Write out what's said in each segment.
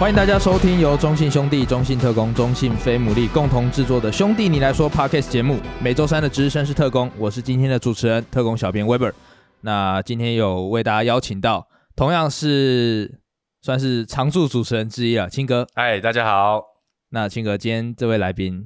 欢迎大家收听由中信兄弟、中信特工、中信飞姆利共同制作的《兄弟你来说》Podcast 节目。每周三的值日生是特工，我是今天的主持人特工小编 Weber。那今天有为大家邀请到，同样是算是常驻主持人之一了，青哥。嗨，大家好。那青哥，今天这位来宾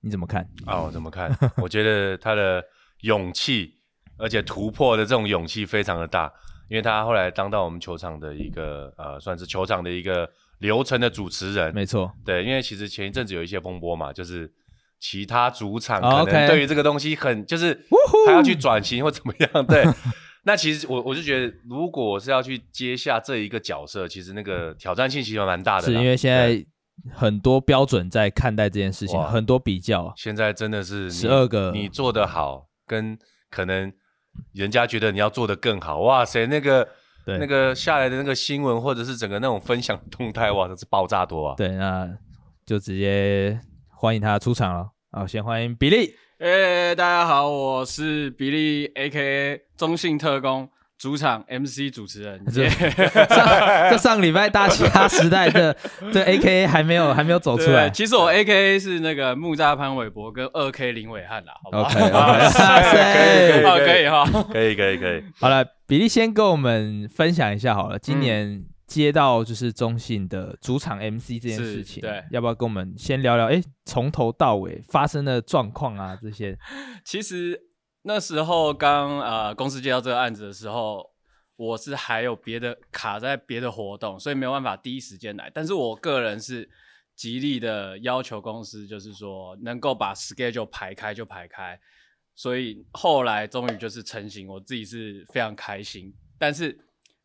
你怎么看？哦，怎么看？我觉得他的勇气，而且突破的这种勇气非常的大，因为他后来当到我们球场的一个呃，算是球场的一个。流程的主持人，没错，对，因为其实前一阵子有一些风波嘛，就是其他主场可能对于这个东西很，就是他要去转型或怎么样，对。那其实我我就觉得，如果是要去接下这一个角色，其实那个挑战性其实蛮大的，是因为现在很多标准在看待这件事情，很多比较，现在真的是十二个你做的好，跟可能人家觉得你要做的更好，哇塞，那个。对，那个下来的那个新闻，或者是整个那种分享动态，哇，这是爆炸多啊！对，那就直接欢迎他出场了。好，先欢迎比利。哎、欸，大家好，我是比利，A.K.A. 中信特工。主场 MC 主持人，这上这上礼拜大嘻哈时代的这 AKA 还没有还没有走出来。其实我 AKA 是那个木栅潘玮柏跟二 K 林伟汉啦，好不好？可以可以哈，可以可以可以。好了，比利先跟我们分享一下好了，今年接到就是中信的主场 MC 这件事情，对，要不要跟我们先聊聊？哎，从头到尾发生的状况啊，这些 其实。那时候刚呃公司接到这个案子的时候，我是还有别的卡在别的活动，所以没有办法第一时间来。但是我个人是极力的要求公司，就是说能够把 schedule 排开就排开。所以后来终于就是成型，我自己是非常开心。但是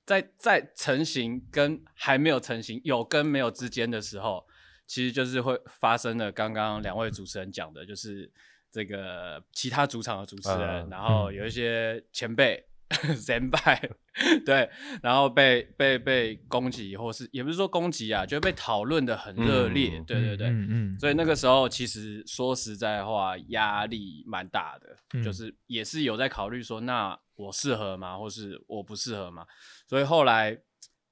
在在成型跟还没有成型，有跟没有之间的时候，其实就是会发生了刚刚两位主持人讲的，就是。这个其他主场的主持人，嗯、然后有一些前辈、前辈，对，然后被被被攻击，或是也不是说攻击啊，就被讨论的很热烈，嗯、对对对，嗯嗯，所以那个时候其实说实在话，压力蛮大的，嗯、就是也是有在考虑说，那我适合吗，或是我不适合吗？所以后来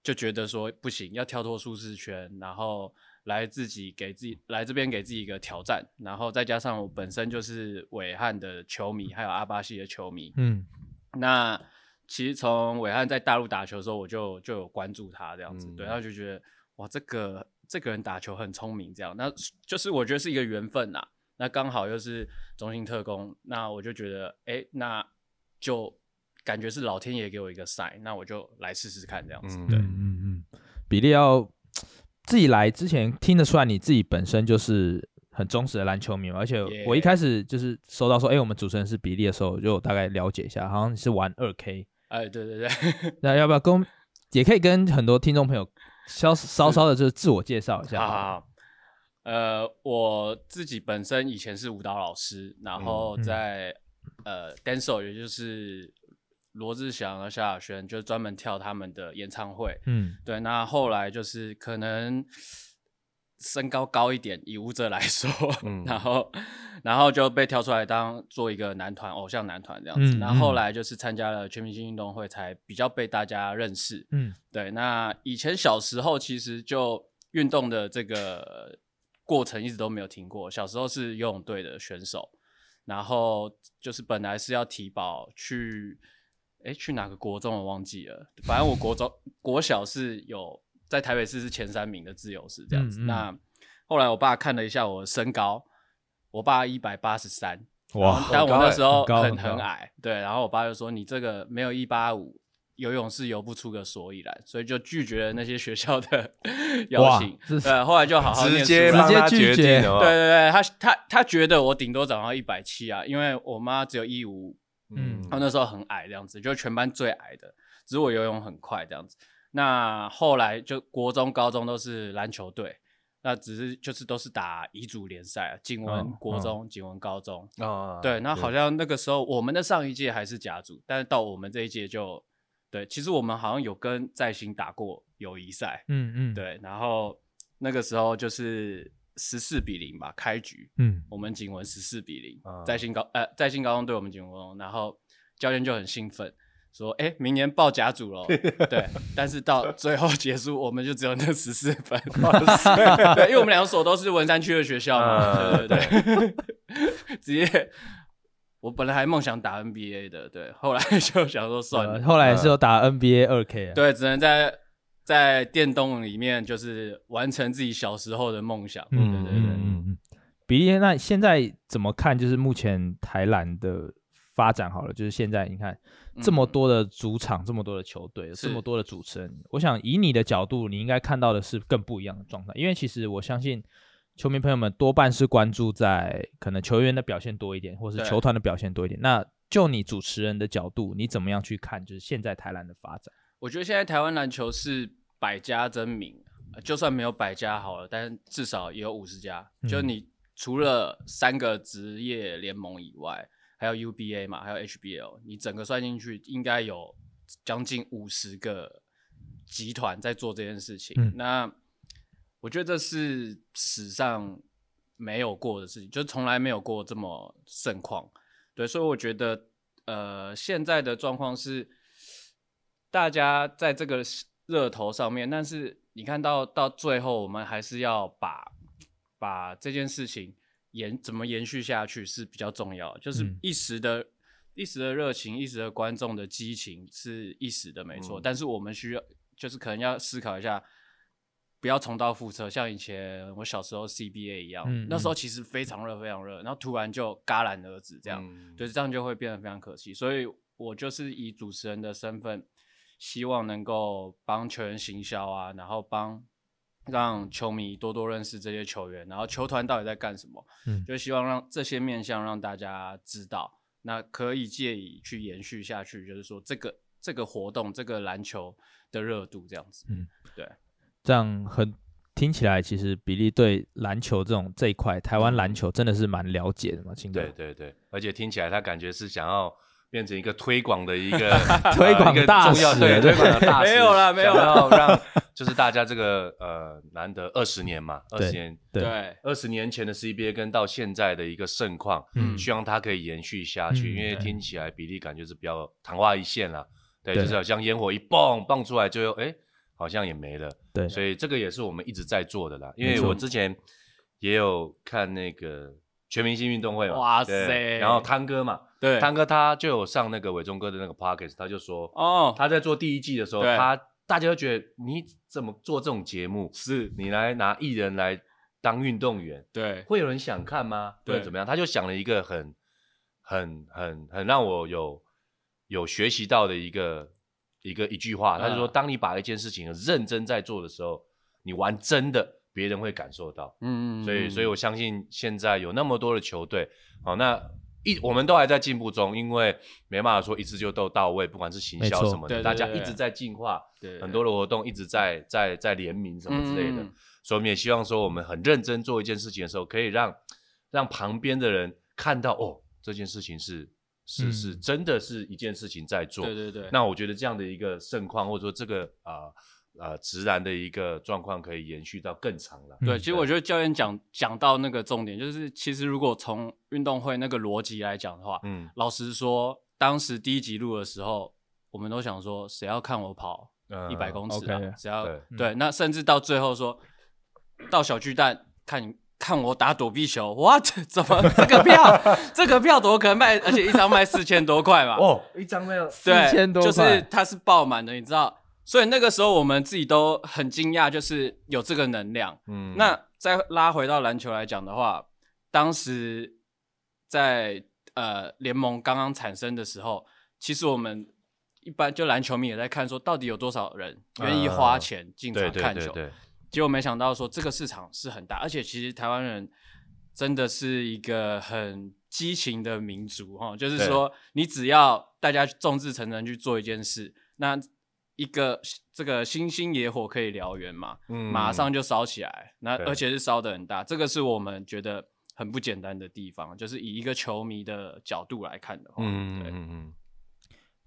就觉得说不行，要跳脱舒适圈，然后。来自己给自己来这边给自己一个挑战，然后再加上我本身就是伟汉的球迷，还有阿巴西的球迷，嗯，那其实从伟汉在大陆打球的时候，我就就有关注他这样子，嗯、对，然后就觉得哇，这个这个人打球很聪明，这样，那就是我觉得是一个缘分呐，那刚好又是中心特工，那我就觉得，哎、欸，那就感觉是老天爷给我一个 sign，那我就来试试看这样子，对，嗯嗯嗯，比利要。自己来之前听得出来，你自己本身就是很忠实的篮球迷嘛。而且我一开始就是收到说，哎我们主持人是比利的时候，就大概了解一下，好像是玩二 K。哎，对对对。那要不要跟，也可以跟很多听众朋友稍稍稍的，就是自我介绍一下。好好。呃，我自己本身以前是舞蹈老师，然后在、嗯、呃，Danceo，也就是。罗志祥和萧亚轩就专门跳他们的演唱会，嗯，对。那后来就是可能身高高一点，以舞者来说，嗯、然后然后就被挑出来当做一个男团偶像男团这样子。嗯、然后后来就是参加了全明星运动会，才比较被大家认识，嗯，对。那以前小时候其实就运动的这个过程一直都没有停过。小时候是游泳队的选手，然后就是本来是要提保去。哎，去哪个国中我忘记了。反正我国中、国小是有在台北市是前三名的自由式这样子。嗯嗯，那后来我爸看了一下我的身高，我爸一百八十三，哇！但我那时候很很，很矮，对。然后我爸就说：“你这个没有一八五，游泳是游不出个所以然。”所以就拒绝了那些学校的 邀请。对，后来就好好念书，直接直接拒绝。对对对，他他他觉得我顶多长到一百七啊，因为我妈只有一五。嗯，他那时候很矮，这样子，就全班最矮的，只是我游泳很快这样子。那后来就国中、高中都是篮球队，那只是就是都是打乙组联赛，景文国中、景、哦、文高中。哦，对，那好像那个时候我们的上一届还是甲组，但是到我们这一届就，对，其实我们好像有跟在兴打过友谊赛。嗯嗯，对，然后那个时候就是。十四比零吧，开局，嗯，我们景文十四比零，在新高，呃，在新高中对我们景文，然后教练就很兴奋，说，哎、欸，明年报甲组了。对，但是到最后结束，我们就只有那十四分。对，因为我们两所都是文山区的学校嘛。对对对，直接。我本来还梦想打 NBA 的，对，后来就想说算了。呃、后来是有打 NBA 二 K 啊。对，只能在在电动里面，就是完成自己小时候的梦想。嗯，对对对，嗯嗯。比利，那现在怎么看？就是目前台篮的发展好了，就是现在你看这么多的主场，嗯、这么多的球队，这么多的主持人，我想以你的角度，你应该看到的是更不一样的状态。因为其实我相信。球迷朋友们多半是关注在可能球员的表现多一点，或是球团的表现多一点。那就你主持人的角度，你怎么样去看？就是现在台篮的发展？我觉得现在台湾篮球是百家争鸣，就算没有百家好了，但至少也有五十家。就你除了三个职业联盟以外，还有 UBA 嘛，还有 HBL，你整个算进去，应该有将近五十个集团在做这件事情。嗯、那我觉得这是史上没有过的事情，就从来没有过这么盛况。对，所以我觉得，呃，现在的状况是大家在这个热头上面，但是你看到到最后，我们还是要把把这件事情延怎么延续下去是比较重要。就是一时的、嗯、一时的热情，一时的观众的激情是一时的，没错。嗯、但是我们需要，就是可能要思考一下。不要重蹈覆辙，像以前我小时候 CBA 一样，嗯、那时候其实非常热，非常热，然后突然就戛然而止，这样，嗯、对，这样就会变得非常可惜。所以我就是以主持人的身份，希望能够帮球员行销啊，然后帮让球迷多多认识这些球员，然后球团到底在干什么，嗯、就希望让这些面向让大家知道，那可以借以去延续下去，就是说这个这个活动，这个篮球的热度这样子，嗯，对。这样很听起来，其实比利对篮球这种这一块，台湾篮球真的是蛮了解的嘛，亲哥。对对对，而且听起来他感觉是想要变成一个推广的一个 推广大使，对推广的大使。没有了，没有了，让就是大家这个呃难得二十年嘛，二十年对二十年前的 CBA 跟到现在的一个盛况，嗯，希望它可以延续下去，因为听起来比例感就是比较昙花一现了，对，就是好像烟火一蹦蹦出来就有哎。好像也没了，对，所以这个也是我们一直在做的啦。因为我之前也有看那个全明星运动会嘛，哇塞，然后汤哥嘛，对，汤哥他就有上那个伟忠哥的那个 podcast，他就说，哦，他在做第一季的时候，他大家都觉得你怎么做这种节目？是你来拿艺人来当运动员，对，会有人想看吗？对，怎么样？他就想了一个很、很、很、很让我有有学习到的一个。一个一句话，他就说：当你把一件事情认真在做的时候，你玩真的，别人会感受到。嗯嗯。所以，所以我相信现在有那么多的球队，好，那一我们都还在进步中，因为没办法说一次就都到位，不管是行销什么的，大家一直在进化，对，很多的活动一直在在在联名什么之类的，所以我们也希望说，我们很认真做一件事情的时候，可以让让旁边的人看到，哦，这件事情是。是是，真的是一件事情在做。对对对。那我觉得这样的一个盛况，或者说这个啊呃直男的一个状况，可以延续到更长了。对，其实我觉得教练讲讲到那个重点，就是其实如果从运动会那个逻辑来讲的话，嗯，老实说，当时第一集录的时候，我们都想说，谁要看我跑一百公尺啊？谁要对？那甚至到最后说，到小巨蛋看你。看我打躲避球，what？怎么这个票？这个票怎么可能卖？而且一张卖四千多块嘛。哦，一张卖四千多块，就是它是爆满的，你知道？所以那个时候我们自己都很惊讶，就是有这个能量。嗯，那再拉回到篮球来讲的话，当时在呃联盟刚刚产生的时候，其实我们一般就篮球迷也在看，说到底有多少人愿意花钱进场看球。对对对对结果没想到说这个市场是很大，而且其实台湾人真的是一个很激情的民族哈，就是说你只要大家众志成城去做一件事，那一个这个星星野火可以燎原嘛，嗯，马上就烧起来，那而且是烧的很大，这个是我们觉得很不简单的地方，就是以一个球迷的角度来看的话，嗯嗯嗯，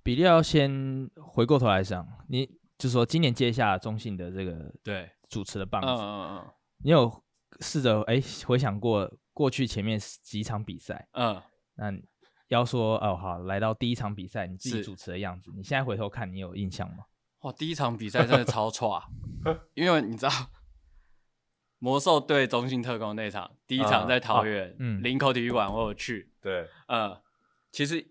比利要先回过头来想，你就是说今年接下中信的这个对。主持的棒子，嗯嗯嗯，你有试着哎回想过过去前面几场比赛，嗯，那要说哦好，来到第一场比赛，你自己主持的样子，你现在回头看，你有印象吗？哇，第一场比赛真的超差，因为你知道魔兽对中信特工那场，第一场在桃园，嗯，林口体育馆，我有去。对，呃，其实，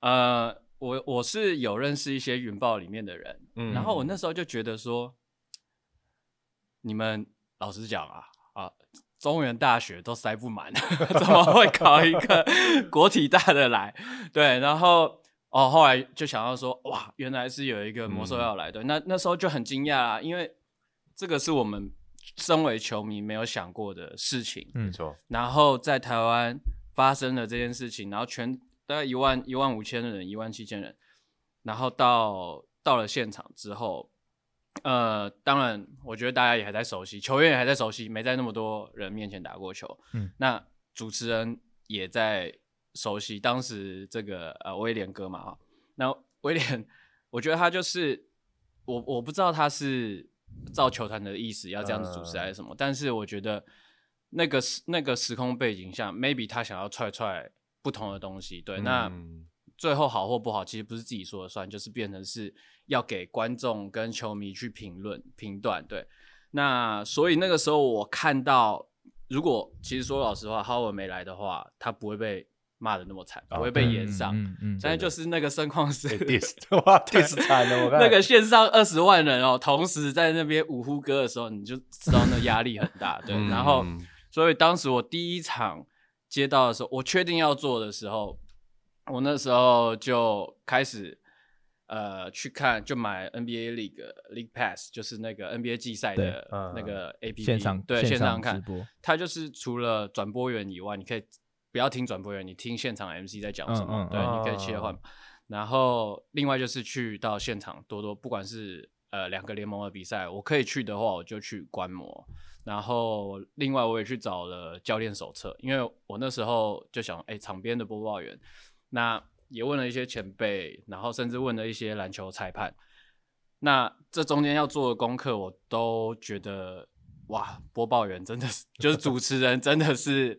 呃，我我是有认识一些云豹里面的人，嗯，然后我那时候就觉得说，你们老实讲啊，啊。中原大学都塞不满，怎么会考一个国体大的来？对，然后哦，后来就想到说，哇，原来是有一个魔兽要来的，嗯、那那时候就很惊讶啦，因为这个是我们身为球迷没有想过的事情，没错。然后在台湾发生了这件事情，然后全大概一万一万五千人，一万七千人，然后到到了现场之后。呃，当然，我觉得大家也还在熟悉，球员也还在熟悉，没在那么多人面前打过球。嗯，那主持人也在熟悉，当时这个呃威廉哥嘛，那威廉，我觉得他就是我，我不知道他是造球团的意思要这样子主持还是什么，呃、但是我觉得那个时那个时空背景下，maybe 他想要踹踹不同的东西，对，嗯、那最后好或不好，其实不是自己说了算，就是变成是。要给观众跟球迷去评论评断，对，那所以那个时候我看到，如果其实说老实话，Howard 没来的话，他不会被骂的那么惨，不会被延上，嗯嗯，但是就是那个盛况是，diss 哇，diss 惨了，我看那个线上二十万人哦，同时在那边五呼歌的时候，你就知道那压力很大，对，然后所以当时我第一场接到的时候，我确定要做的时候，我那时候就开始。呃，去看就买 NBA League League Pass，就是那个 NBA 季赛的那个 APP，对线上看直播。它就是除了转播员以外，你可以不要听转播员，你听现场 MC 在讲什么，嗯嗯、对，你可以切换。然后另外就是去到现场多多，不管是呃两个联盟的比赛，我可以去的话，我就去观摩。然后另外我也去找了教练手册，因为我那时候就想，哎，场边的播报员那。也问了一些前辈，然后甚至问了一些篮球裁判。那这中间要做的功课，我都觉得哇，播报员真的是，就是主持人真的是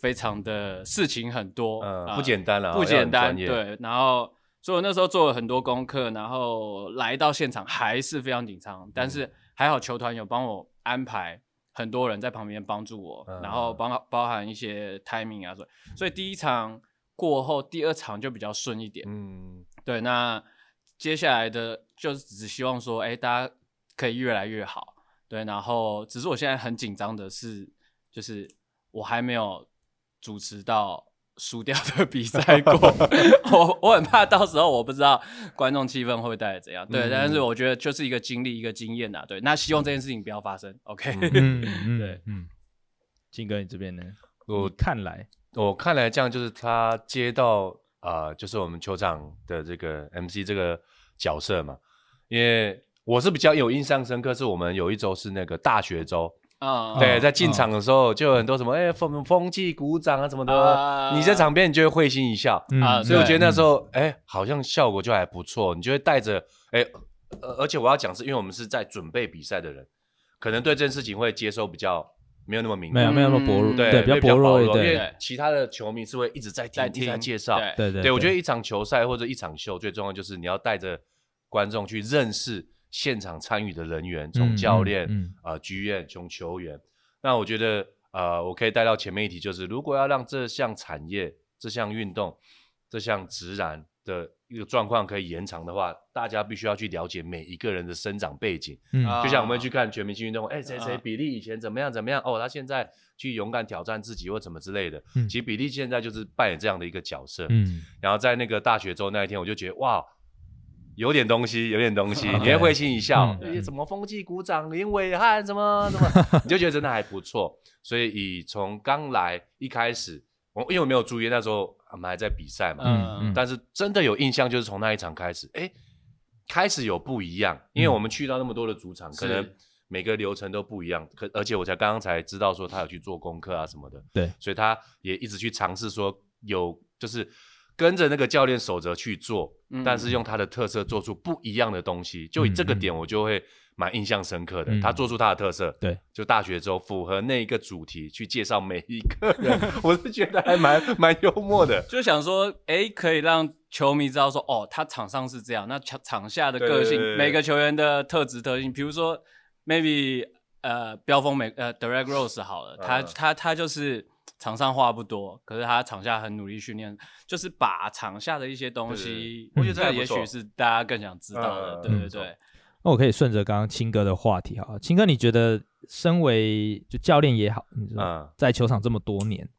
非常的事情很多，嗯，呃、不简单了，不简单。对，然后所以我那时候做了很多功课，然后来到现场还是非常紧张，但是还好球团有帮我安排很多人在旁边帮助我，嗯、然后包包含一些 timing 啊，所以所以第一场。过后第二场就比较顺一点，嗯，对，那接下来的就是只希望说，哎、欸，大家可以越来越好，对，然后只是我现在很紧张的是，就是我还没有主持到输掉的比赛过，我我很怕到时候我不知道观众气氛会带来怎样，对，嗯、但是我觉得就是一个经历一个经验呐，对，那希望这件事情不要发生，OK，嗯 嗯，对，嗯，金哥你这边呢？我看来。我看来这样就是他接到啊、呃，就是我们球场的这个 MC 这个角色嘛。因为我是比较有印象深刻，是我们有一周是那个大学周啊，对，在进场的时候就有很多什么哎风风纪鼓掌啊什么的，啊、你在场边你就会会心一笑啊，所以我觉得那时候哎好像效果就还不错，你就会带着哎，而且我要讲是因为我们是在准备比赛的人，可能对这件事情会接收比较。没有那么明白，没有没有那么薄弱，对，比较薄弱一点。因为其他的球迷是会一直在听、在介绍，对对对。我觉得一场球赛或者一场秀，最重要就是你要带着观众去认识现场参与的人员，从教练、啊剧院、从球员。那我觉得，呃，我可以带到前面一题，就是如果要让这项产业、这项运动、这项直男的。一个状况可以延长的话，大家必须要去了解每一个人的生长背景。嗯，就像我们去看全明星运动，哎、啊，谁谁比利以前怎么样怎么样，哦，他现在去勇敢挑战自己或怎么之类的。嗯，其实比利现在就是扮演这样的一个角色。嗯，然后在那个大学周那一天，我就觉得哇，有点东西，有点东西，你会会心一笑。哎、嗯，什么风纪鼓掌、林伟汉什么什么，你就觉得真的还不错。所以以从刚来一开始，我因为我没有注意那时候。我们还在比赛嘛，嗯嗯，但是真的有印象就是从那一场开始，哎，开始有不一样，因为我们去到那么多的主场，可能每个流程都不一样，可而且我才刚刚才知道说他有去做功课啊什么的，对，所以他也一直去尝试说有就是跟着那个教练守则去做，但是用他的特色做出不一样的东西，就以这个点我就会蛮印象深刻的，嗯、他做出他的特色，对，就大学之后符合那一个主题去介绍每一个人，我是觉得还蛮蛮幽默的，就想说，哎、欸，可以让球迷知道说，哦，他场上是这样，那场场下的个性，对对对对。每个球员的特质特性，比如说，maybe 呃，飙风美呃，Derrick Rose 好了，他、嗯、他他就是场上话不多，可是他场下很努力训练，就是把场下的一些东西，我觉得这也许是大家更想知道的，嗯、对对对。那我可以顺着刚刚青哥的话题哈，青哥，你觉得身为就教练也好，你知道在球场这么多年，嗯、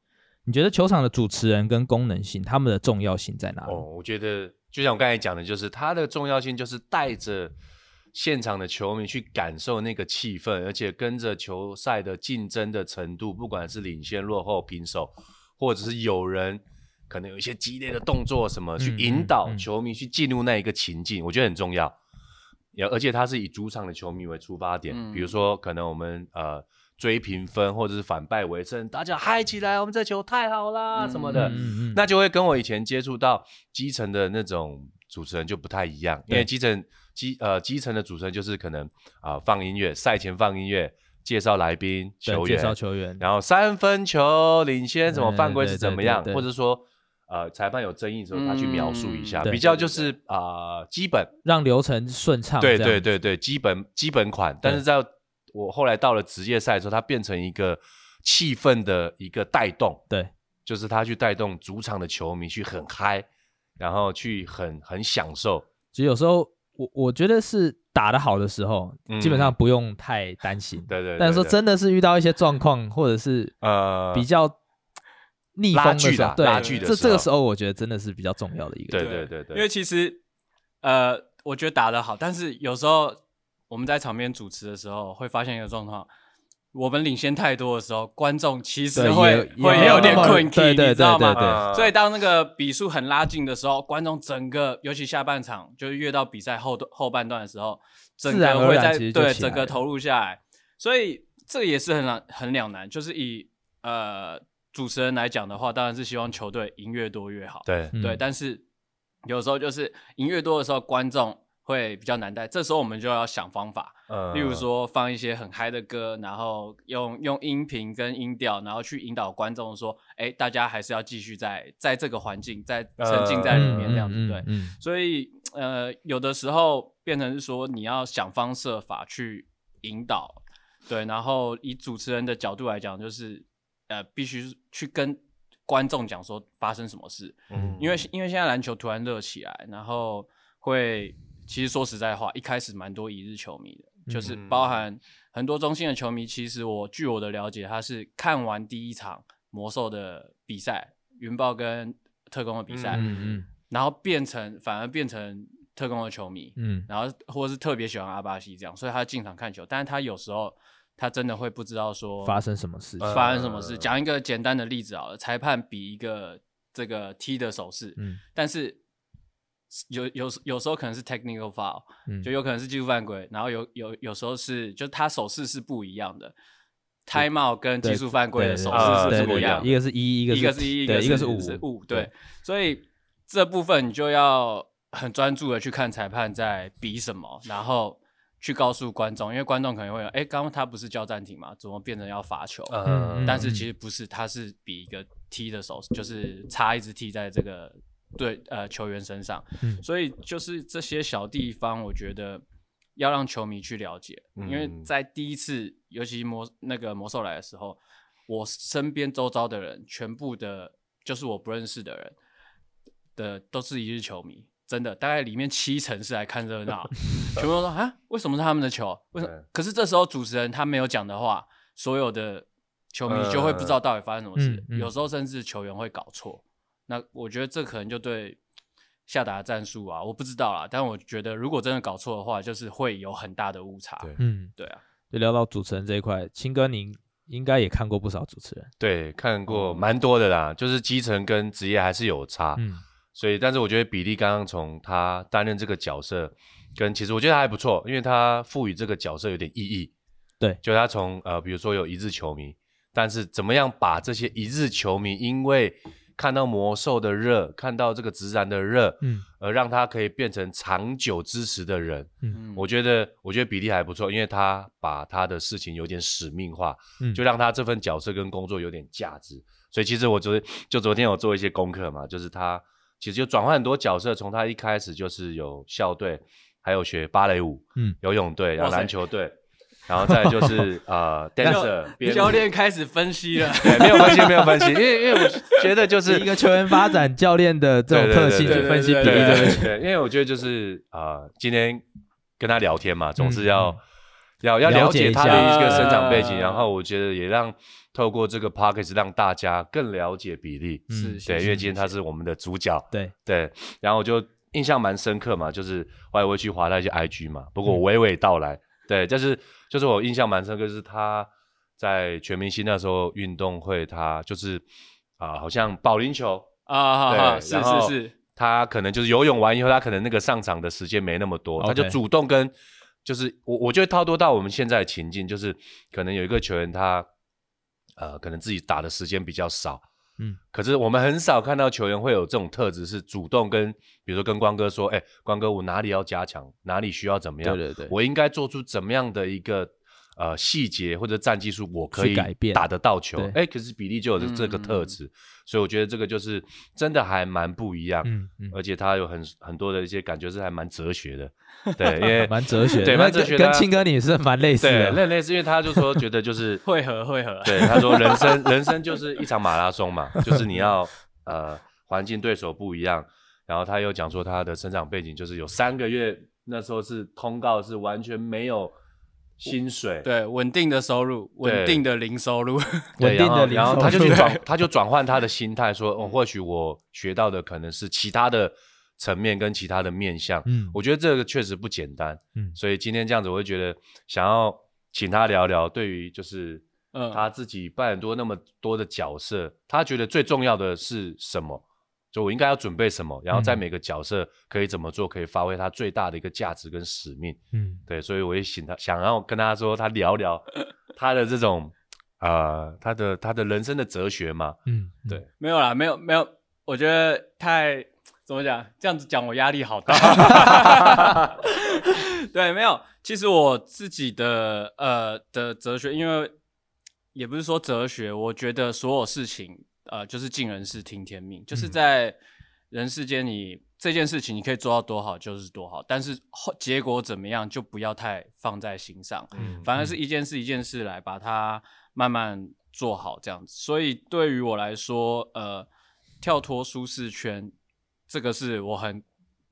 你觉得球场的主持人跟功能性他们的重要性在哪里？哦，我觉得就像我刚才讲的，就是它的重要性就是带着现场的球迷去感受那个气氛，而且跟着球赛的竞争的程度，不管是领先、落后、平手，或者是有人可能有一些激烈的动作什么，去引导球迷去进入那一个情境，嗯嗯嗯、我觉得很重要。也而且他是以主场的球迷为出发点，嗯、比如说可能我们呃追平分或者是反败为胜，大家嗨起来，我们这球太好啦、嗯、什么的，嗯嗯嗯、那就会跟我以前接触到基层的那种主持人就不太一样，因为基层基呃基层的主持人就是可能啊、呃、放音乐，赛前放音乐，介绍来宾球员，介绍球员，然后三分球领先什么犯规是怎么样，或者说。呃，裁判有争议的时候，他去描述一下，嗯、比较就是啊、呃，基本让流程顺畅。对对对对，基本基本款。但是在我后来到了职业赛的时候，它变成一个气氛的一个带动。对，就是他去带动主场的球迷去很嗨，然后去很很享受。其实有时候我我觉得是打得好的时候，嗯、基本上不用太担心。对，对对。但是说真的是遇到一些状况，或者是呃比较。逆风的时候，对，拉锯的，这这个时候我觉得真的是比较重要的一个。对对对对，因为其实，呃，我觉得打得好，但是有时候我们在场边主持的时候，会发现一个状况：我们领先太多的时候，观众其实会会有点困 key，你知道吗？所以当那个比数很拉近的时候，观众整个，尤其下半场，就是越到比赛后后半段的时候，整个会在对整个投入下来，所以这也是很难很两难，就是以呃。主持人来讲的话，当然是希望球队赢越多越好。对但是有时候就是赢越多的时候，观众会比较难带。这时候我们就要想方法，嗯、例如说放一些很嗨的歌，然后用用音频跟音调，然后去引导观众说：“哎，大家还是要继续在在这个环境，在沉浸在里面这样子。”对，嗯、所以呃，有的时候变成是说你要想方设法去引导。对，然后以主持人的角度来讲，就是。呃，必须去跟观众讲说发生什么事，嗯，因为因为现在篮球突然热起来，然后会其实说实在话，一开始蛮多一日球迷的，嗯、就是包含很多中信的球迷。其实我据我的了解，他是看完第一场魔兽的比赛，云豹跟特工的比赛，嗯嗯，然后变成反而变成特工的球迷，嗯，然后或者是特别喜欢阿巴西这样，所以他进场看球，但是他有时候。他真的会不知道说发生什么事，发生什么事。讲一个简单的例子好了，裁判比一个这个踢的手势，嗯，但是有有有时候可能是 technical foul，嗯，就有可能是技术犯规，然后有有有时候是就他手势是不一样的，timeout 跟技术犯规的手势是不一样，一个是一，一个一个是一，一个是五五，对，所以这部分你就要很专注的去看裁判在比什么，然后。去告诉观众，因为观众可能会有，哎，刚刚他不是叫暂停吗？怎么变成要罚球？嗯，但是其实不是，他是比一个踢的手，就是插一只踢在这个对呃球员身上。嗯，所以就是这些小地方，我觉得要让球迷去了解，因为在第一次，尤其魔那个魔兽来的时候，我身边周遭的人，全部的，就是我不认识的人的，都是一日球迷。真的，大概里面七成是来看热闹，全部都说啊，为什么是他们的球？为什么？对可是这时候主持人他没有讲的话，所有的球迷就会不知道到底发生什么事。嗯嗯、有时候甚至球员会搞错。那我觉得这可能就对下达战术啊，我不知道啦。但我觉得如果真的搞错的话，就是会有很大的误差。对，嗯，对啊。就聊到主持人这一块，青哥您应该也看过不少主持人，对，看过蛮多的啦。就是基层跟职业还是有差。嗯。所以，但是我觉得比利刚刚从他担任这个角色，跟其实我觉得还不错，因为他赋予这个角色有点意义。对，就他从呃，比如说有一日球迷，但是怎么样把这些一日球迷因为看到魔兽的热，看到这个直男的热，嗯，而让他可以变成长久支持的人，嗯，我觉得我觉得比例还不错，因为他把他的事情有点使命化，嗯，就让他这份角色跟工作有点价值。所以其实我昨天就昨天有做一些功课嘛，就是他其实就转换很多角色，从他一开始就是有校队，还有学芭蕾舞，嗯，游泳队，然后篮球队。然后再就是 呃，dancer 教练开始分析了，对，没有分析，没有分析，因为因为我觉得就是一个球员发展教练的这种特性去分析比例，对对对，因为我觉得就是呃，今天跟他聊天嘛，总是要要要了解他的一个生长背景，然后我觉得也让透过这个 podcast 让大家更了解比利，是，对，因为今天他是我们的主角，对对，然后我就印象蛮深刻嘛，就是我也会去划他一些 IG 嘛，不过我娓娓道来，对，就是。就是我印象蛮深刻，就是他在全明星那时候运动会，他就是啊、呃，好像保龄球啊，对，是是是，他可能就是游泳完以后，他可能那个上场的时间没那么多，他就主动跟，就是我我觉得套多到我们现在的情境，就是可能有一个球员他呃，可能自己打的时间比较少。嗯，可是我们很少看到球员会有这种特质，是主动跟，比如说跟光哥说，哎、欸，光哥，我哪里要加强，哪里需要怎么样？对对对，我应该做出怎么样的一个呃细节或者战技术，我可以改变打得到球。哎、欸，可是比利就有这个特质。所以我觉得这个就是真的还蛮不一样，嗯嗯，而且他有很很多的一些感觉是还蛮哲学的，对，因为 蛮哲学，对，蛮哲学，跟青哥你是蛮类似的，对，类似，因为他就说觉得就是 会合会合，对，他说人生人生就是一场马拉松嘛，就是你要呃环境对手不一样，然后他又讲说他的生长背景就是有三个月那时候是通告是完全没有。薪水。对，稳定的收入，稳定的零收入，稳定的零收入，然后他就去转，他就转换他的心态，说，哦，或许我学到的可能是其他的层面跟其他的面向，嗯，我觉得这个确实不简单，嗯，所以今天这样子，我会觉得想要请他聊聊，对于就是，嗯，他自己扮演多那么多的角色，他觉得最重要的是什么？就我应该要准备什么，然后在每个角色可以怎么做，可以发挥他最大的一个价值跟使命。嗯，对，所以我也请他，想要跟他说，他聊聊 他的这种，呃，他的他的人生的哲学嘛。嗯，对，没有啦，没有没有，我觉得太怎么讲，这样子讲我压力好大。对，没有，其实我自己的呃的哲学，因为也不是说哲学，我觉得所有事情。呃，就是尽人事听天命，就是在人世间，你这件事情你可以做到多好就是多好，但是后结果怎么样就不要太放在心上，嗯，反而是一件事一件事来把它慢慢做好这样子。所以对于我来说，呃，跳脱舒适圈，这个是我很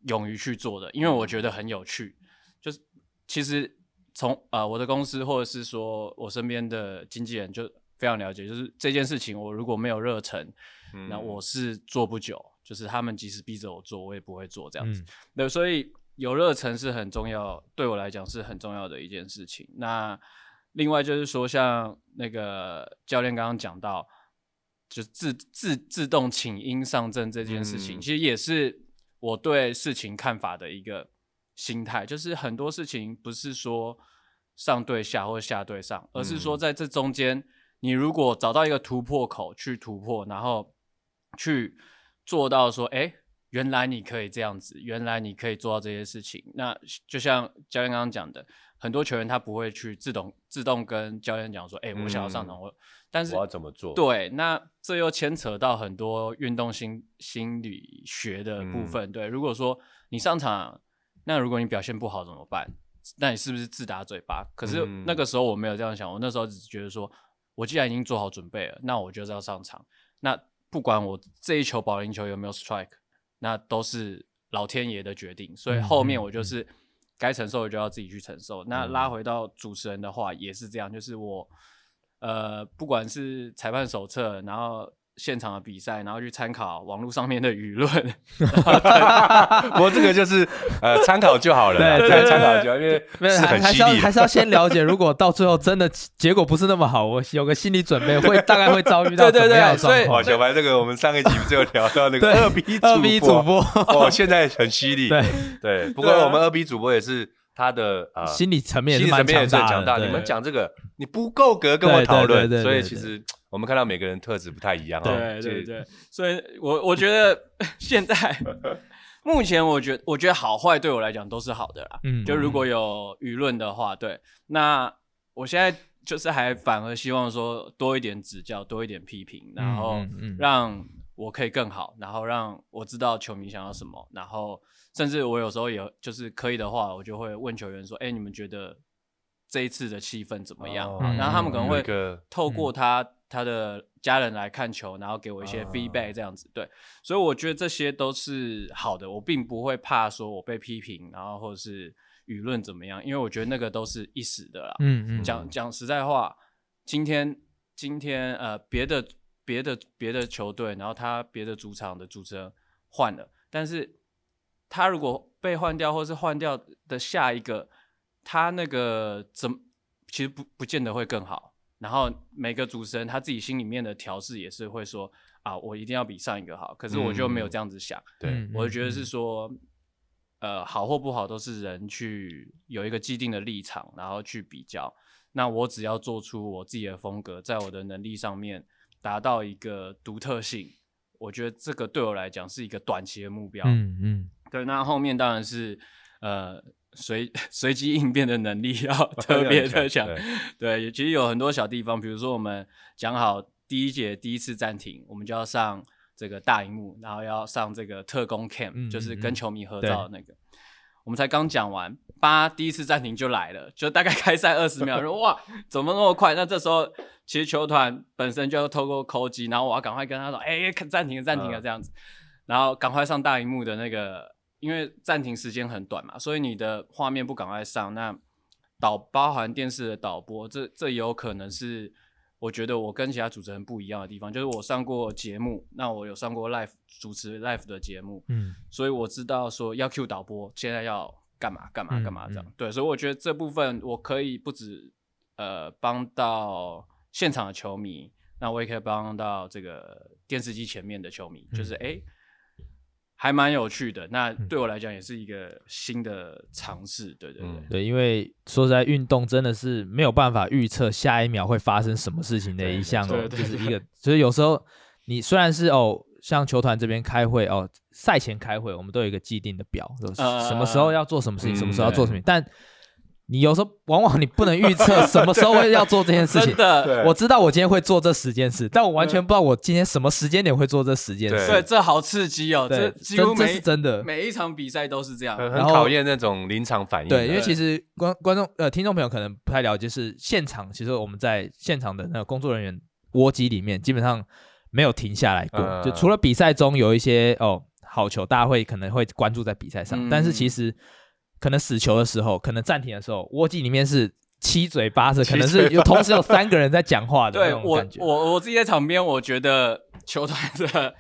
勇于去做的，因为我觉得很有趣。就是其实从呃我的公司或者是说我身边的经纪人就。非常了解，就是这件事情，我如果没有热忱，嗯、那我是做不久。就是他们即使逼着我做，我也不会做这样子。嗯、对，所以有热忱是很重要，对我来讲是很重要的一件事情。那另外就是说，像那个教练刚刚讲到，就自自自动请缨上阵这件事情，嗯、其实也是我对事情看法的一个心态。就是很多事情不是说上对下或下对上，而是说在这中间。你如果找到一个突破口去突破，然后去做到说，哎，原来你可以这样子，原来你可以做到这些事情。那就像教练刚刚讲的，很多球员他不会去自动自动跟教练讲说，哎，我想要上场，我、嗯、但是我要怎么做？对，那这又牵扯到很多运动心心理学的部分。嗯、对，如果说你上场，那如果你表现不好怎么办？那你是不是自打嘴巴？可是那个时候我没有这样想，我那时候只觉得说。我既然已经做好准备了，那我就是要上场。那不管我这一球保龄球有没有 strike，那都是老天爷的决定。所以后面我就是该承受的就要自己去承受。嗯、那拉回到主持人的话也是这样，就是我呃，不管是裁判手册，然后。现场的比赛，然后去参考网络上面的舆论。不过这个就是呃参考就好了，对，对，参考就好，因为是很还是要还是要先了解，如果到最后真的结果不是那么好，我有个心理准备，会大概会遭遇到怎么样的状况。所以，小白，这个我们上一集不是有聊到那个二 B 二 B 主播，哦，现在很犀利。对对，不过我们二 B 主播也是他的呃心理层面，心理层面也是很强大。你们讲这个，你不够格跟我讨论，所以其实。我们看到每个人特质不太一样。哦对对对，所以我我觉得 现在 目前我觉得我觉得好坏对我来讲都是好的啦。嗯，就如果有舆论的话，对，那我现在就是还反而希望说多一点指教，多一点批评，然后让我可以更好，然后让我知道球迷想要什么，然后甚至我有时候也就是可以的话，我就会问球员说：“哎，你们觉得？”这一次的气氛怎么样？哦、然后他们可能会透过他、嗯、他的家人来看球，然后给我一些 feedback 这样子。哦、对，所以我觉得这些都是好的，我并不会怕说我被批评，然后或者是舆论怎么样，因为我觉得那个都是一时的啦。嗯嗯。讲讲实在话，今天今天呃别的别的别的球队，然后他别的主场的主持人换了，但是他如果被换掉，或是换掉的下一个。他那个怎么其实不不见得会更好，然后每个主持人他自己心里面的调试也是会说啊，我一定要比上一个好。可是我就没有这样子想，嗯、对，我就觉得是说，嗯、呃，好或不好都是人去有一个既定的立场，然后去比较。那我只要做出我自己的风格，在我的能力上面达到一个独特性，我觉得这个对我来讲是一个短期的目标。嗯嗯，对，那后面当然是呃。随 随机应变的能力要特别的强，对，其实有很多小地方，比如说我们讲好第一节第一次暂停，我们就要上这个大荧幕，然后要上这个特工 cam，嗯，就是跟球迷合照的那个。嗯，我们才刚讲完，八第一次暂停就来了，就大概开赛二十秒，说哇，怎么那么快？那这时候其实球团本身就要透过扣机，然后我要赶快跟他说，哎，暂停了，暂停了，这样子，然后赶快上大荧幕的那个。因为暂停时间很短嘛，所以你的画面不赶快上，那导包含电视的导播，这这也有可能是我觉得我跟其他主持人不一样的地方，就是我上过节目，那我有上过 live 主持 live 的节目，嗯，所以我知道说要 cue 导播，现在要干嘛干嘛干嘛这样，嗯嗯、对，所以我觉得这部分我可以不止呃帮到现场的球迷，那我也可以帮到这个电视机前面的球迷，嗯、就是哎。诶还蛮有趣的，那对我来讲也是一个新的尝试，对对对、嗯、对，因为说实在，运动真的是没有办法预测下一秒会发生什么事情的一项，就是一个，所以有时候你虽然是哦，像球团这边开会哦，赛前开会，我们都有一个既定的表，就是、什么时候要做什么事情，呃、什么时候要做什么，嗯、但。你有时候往往你不能预测什么时候会要做这件事情。真的，我知道我今天会做这十件事，但我完全不知道我今天什么时间点会做这十件事。对，这好刺激哦！这几乎这是真的，每一场比赛都是这样，很考验那种临场反应。对，因为其实观观众呃听众朋友可能不太了解，是现场其实我们在现场的那个工作人员窝机里面基本上没有停下来过，就除了比赛中有一些哦好球，大家会可能会关注在比赛上，但是其实。可能死球的时候，可能暂停的时候，窝机里面是七嘴八舌，可能是有同时有三个人在讲话的那种感觉。对，我我我自己在场边，我觉得球团的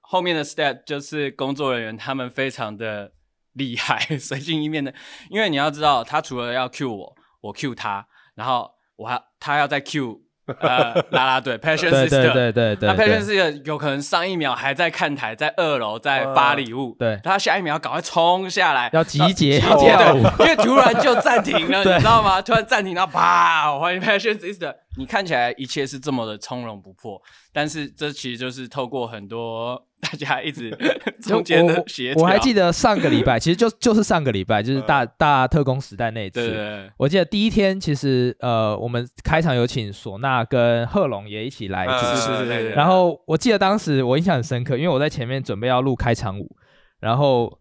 后面的 staff 就是工作人员，他们非常的厉害，随机应变的。因为你要知道，他除了要 cue 我，我 cue 他，然后我还他要再 cue。呃，啦啦队，Passion Sister，对对对对，那 Passion Sister 有可能上一秒还在看台，在二楼在发礼物，对，他下一秒赶快冲下来，要集结，对，因为突然就暂停了，你知道吗？突然暂停，然后啪，欢迎 Passion Sister，你看起来一切是这么的从容不迫，但是这其实就是透过很多。大家一直 中间的协调，我还记得上个礼拜，其实就就是上个礼拜，就是大大特工时代那一次。对，对，对，我记得第一天，其实呃，我们开场有请唢呐跟贺龙也一起来主持。对对对。然后我记得当时我印象很深刻，因为我在前面准备要录开场舞，然后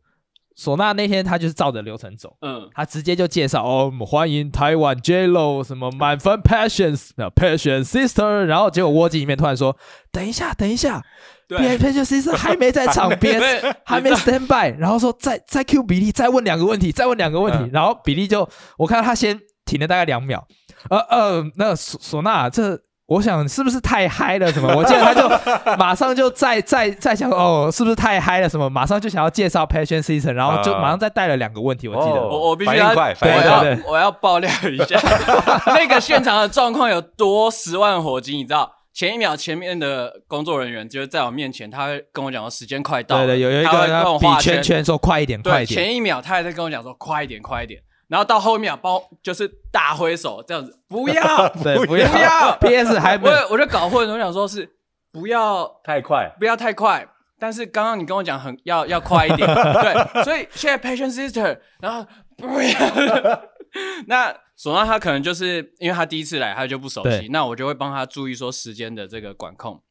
唢呐那天他就是照着流程走，嗯，他直接就介绍哦，欢迎台湾 J.Lo 什么满分 Passions Passion Sister，然后结果窝机里面突然说，等一下，等一下。对，Passion Sister 还没在场边，还没 stand by，然后说再再 Q 比利，再问两个问题，再问两个问题，嗯、然后比利就我看到他先停了大概两秒，呃呃，那唢唢呐，这我想是不是太嗨了什么？我记得他就马上就在在在想哦，是不是太嗨了什么？马上就想要介绍 Passion Sister，然后就马上再带了两个问题，我记得、哦、我我必须要对对对，我要爆料一下 那个现场的状况有多十万火急，你知道？前一秒，前面的工作人员就是在我面前，他会跟我讲说时间快到了，对对，有有一个比圈圈说快一点，快一点。前一秒他还在跟我讲说快一点，快一点。然后到后面包就是大挥手这样子，不要，对，不要，不要，PS 还没，我我就搞混了，我想说是不要太快，不要太快。但是刚刚你跟我讲很要要快一点，对，所以现在 Passion Sister，然后不要，那唢呐他可能就是因为他第一次来，他就不熟悉，那我就会帮他注意说时间的这个管控。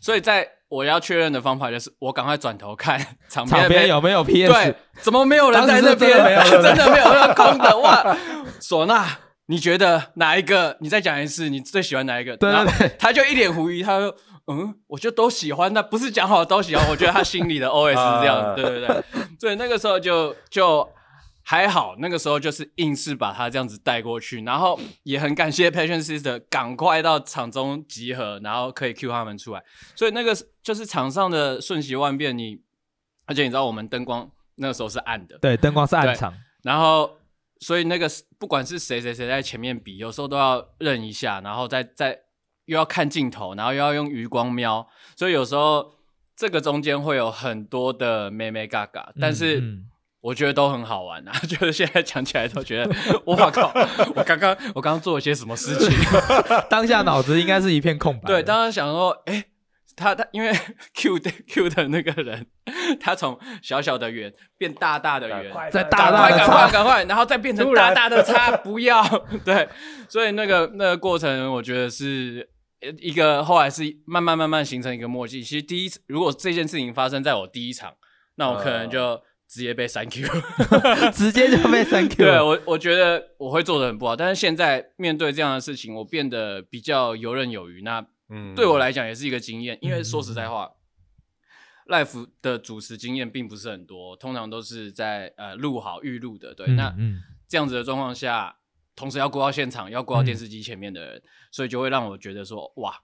所以在我要确认的方法就是，我赶快转头看 场边有没有 PS，对，怎么没有人在那边？真的没有，那空的哇！唢呐，你觉得哪一个？你再讲一次，你最喜欢哪一个？对对对，他就一脸狐疑，他说。嗯，我就都喜欢，那不是讲好都喜欢。我觉得他心里的 OS 是这样子，对对对。所以那个时候就就还好，那个时候就是硬是把他这样子带过去，然后也很感谢 Passion Sister 赶快到场中集合，然后可以 cue 他们出来。所以那个就是场上的瞬息万变，你而且你知道我们灯光那个时候是暗的，对，灯光是暗场，然后所以那个不管是谁谁谁在前面比，有时候都要认一下，然后再再。又要看镜头，然后又要用余光瞄，所以有时候这个中间会有很多的妹妹嘎嘎，但是我觉得都很好玩啊！嗯、就是现在讲起来都觉得，我靠！我刚刚我刚刚做了些什么事情？当下脑子应该是一片空白。对，当时想说，哎、欸，他他因为 Q 的 Q 的那个人，他从小小的圆变大大的圆，再大大的赶快赶快，然后再变成大大的叉，不要对，所以那个那个过程，我觉得是。一个后来是慢慢慢慢形成一个默契。其实第一次，如果这件事情发生在我第一场，那我可能就直接被删 Q，直接就被删 Q。对，我我觉得我会做的很不好，但是现在面对这样的事情，我变得比较游刃有余。那嗯，对我来讲也是一个经验，因为说实在话，life 的主持经验并不是很多，通常都是在呃录好预录的。对，嗯、那这样子的状况下。同时要过到现场，要过到电视机前面的人，嗯、所以就会让我觉得说，哇，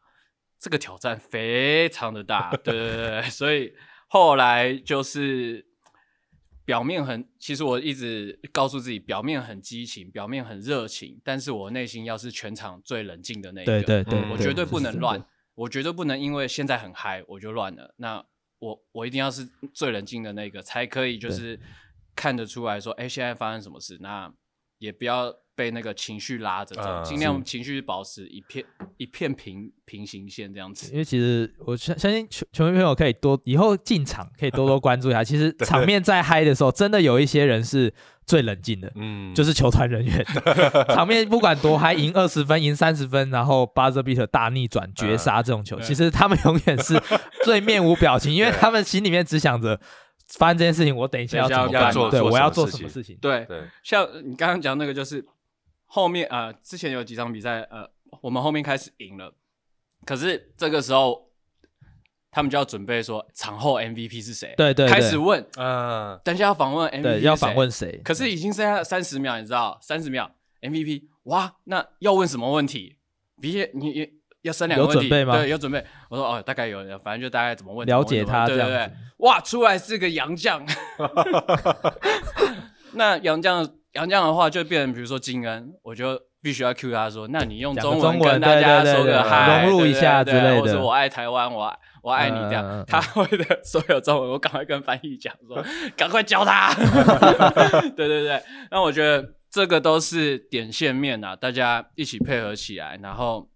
这个挑战非常的大，对对对，所以后来就是表面很，其实我一直告诉自己，表面很激情，表面很热情，但是我内心要是全场最冷静的那一个，对对对，我绝对不能乱，我绝对不能因为现在很嗨我就乱了，那我我一定要是最冷静的那个，才可以就是看得出来说，哎，现在发生什么事，那也不要。被那个情绪拉着走，尽量情绪保持一片一片平平行线这样子。因为其实我相相信球球迷朋友可以多以后进场可以多多关注一下。其实 场面在嗨的时候，真的有一些人是最冷静的，嗯，就是球团人员。场面不管多嗨，赢二十分，赢三十分，然后 buzzer beater 大逆转绝杀这种球，其实他们永远是最面无表情，因为他们心里面只想着。发生这件事情，我等一下要怎么办？对，我要做什么事情？对对，像你刚刚讲那个就是。后面呃，之前有几场比赛呃，我们后面开始赢了，可是这个时候他们就要准备说场后 MVP 是谁？对，对对，开始问，嗯，等一下要访问 MVP，要访问谁？可是已经剩下三十秒，你知道，三十秒 MVP，哇，那要问什么问题？比如你你要三两个问题，有准备吗？对，有准备。我说哦，大概有，反正就大概怎么问，了解他，对对对。哇，出来是个洋将，那洋将。洋将的话就变成，比如说金恩，我就必须要 cue 他说，那你用中文跟大家说个嗨，融入一下之类的，或者我爱台湾，我爱我爱你这样，他会的所有中文，我赶快跟翻译讲说，赶快教他。对对对，那我觉得这个都是点线面啊，大家一起配合起来，然后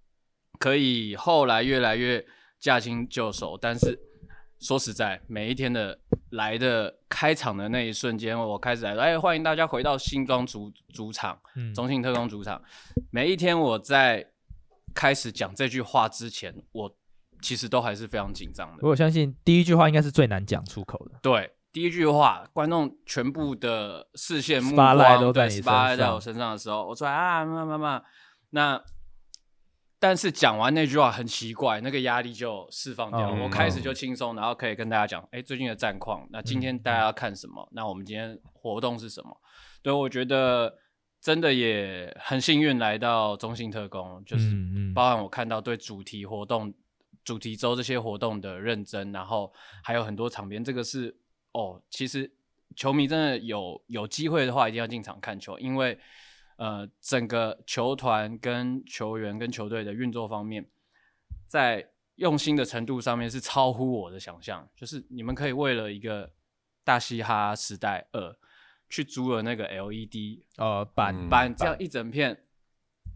可以后来越来越驾轻就熟，但是。说实在，每一天的来的开场的那一瞬间，我开始来说，哎，欢迎大家回到新庄主主场，嗯，中信特工主场。每一天我在开始讲这句话之前，我其实都还是非常紧张的。我相信第一句话应该是最难讲出口的。对，第一句话，观众全部的视线目光都在你身上，在我身上的时候，我说啊，妈妈妈，那。但是讲完那句话很奇怪，那个压力就释放掉了。Oh, 我开始就轻松，然后可以跟大家讲，哎、欸，最近的战况。那今天大家要看什么？那我们今天活动是什么？对，我觉得真的也很幸运来到中信特工，就是包含我看到对主题活动、主题周这些活动的认真，然后还有很多场边，这个是哦，其实球迷真的有有机会的话，一定要进场看球，因为。呃，整个球团跟球员跟球队的运作方面，在用心的程度上面是超乎我的想象。就是你们可以为了一个大嘻哈时代二，去租了那个 LED 呃板板，这样一整片，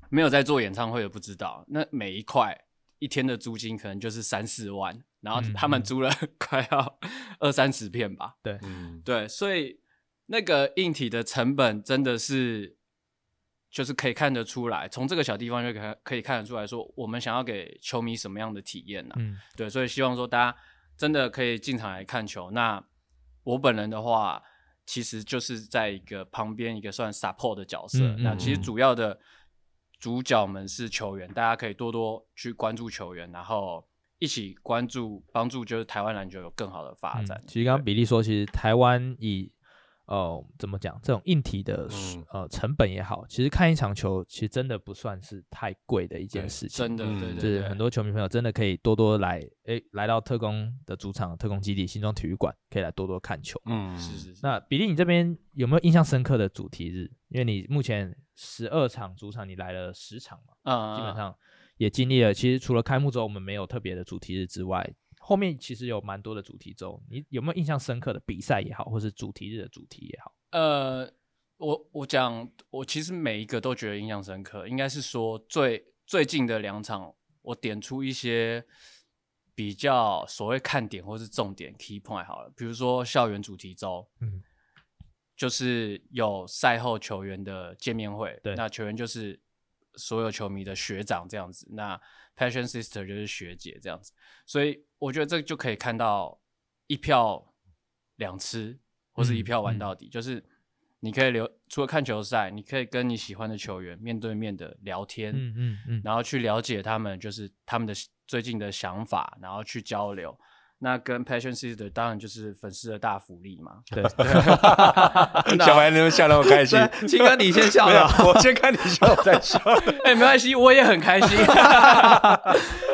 没有在做演唱会的不知道，那每一块一天的租金可能就是三四万，然后他们租了 快要二三十片吧。对，对，所以那个硬体的成本真的是。就是可以看得出来，从这个小地方就可以可以看得出来说，我们想要给球迷什么样的体验呢？嗯，对，所以希望说大家真的可以进场来看球。那我本人的话，其实就是在一个旁边一个算 support 的角色。嗯嗯嗯，那其实主要的主角们是球员，大家可以多多去关注球员，然后一起关注帮助，就是台湾篮球有更好的发展。嗯，其实刚刚比利说，其实台湾以哦，怎么讲？这种硬体的、嗯、呃成本也好，其实看一场球，其实真的不算是太贵的一件事情。真的，对对对，就是很多球迷朋友真的可以多多来，哎，来到特工的主场特工基地新庄体育馆，可以来多多看球。嗯，是是是。那比利，你这边有没有印象深刻的主题日？因为你目前十二场主场，你来了十场嘛，嗯，基本上也经历了。其实除了开幕之后我们没有特别的主题日之外。后面其实有蛮多的主题周，你有没有印象深刻的比赛也好，或是主题日的主题也好？呃，我我讲，我其实每一个都觉得印象深刻，应该是说最最近的两场，我点出一些比较所谓看点或是重点 key point 好了，比如说校园主题周，嗯，就是有赛后球员的见面会，对，那球员就是所有球迷的学长这样子，那 Passion Sister 就是学姐这样子，所以。我觉得这就可以看到一票两吃，或是一票玩到底。嗯嗯、就是你可以留，除了看球赛，你可以跟你喜欢的球员面对面的聊天，嗯嗯嗯，嗯然后去了解他们，就是他们的最近的想法，然后去交流。那跟 Passion Sister 当然就是粉丝的大福利嘛。对，小白能笑那么开心，青哥你先笑了，我先看你笑，我再笑。哎、欸，没关系，我也很开心。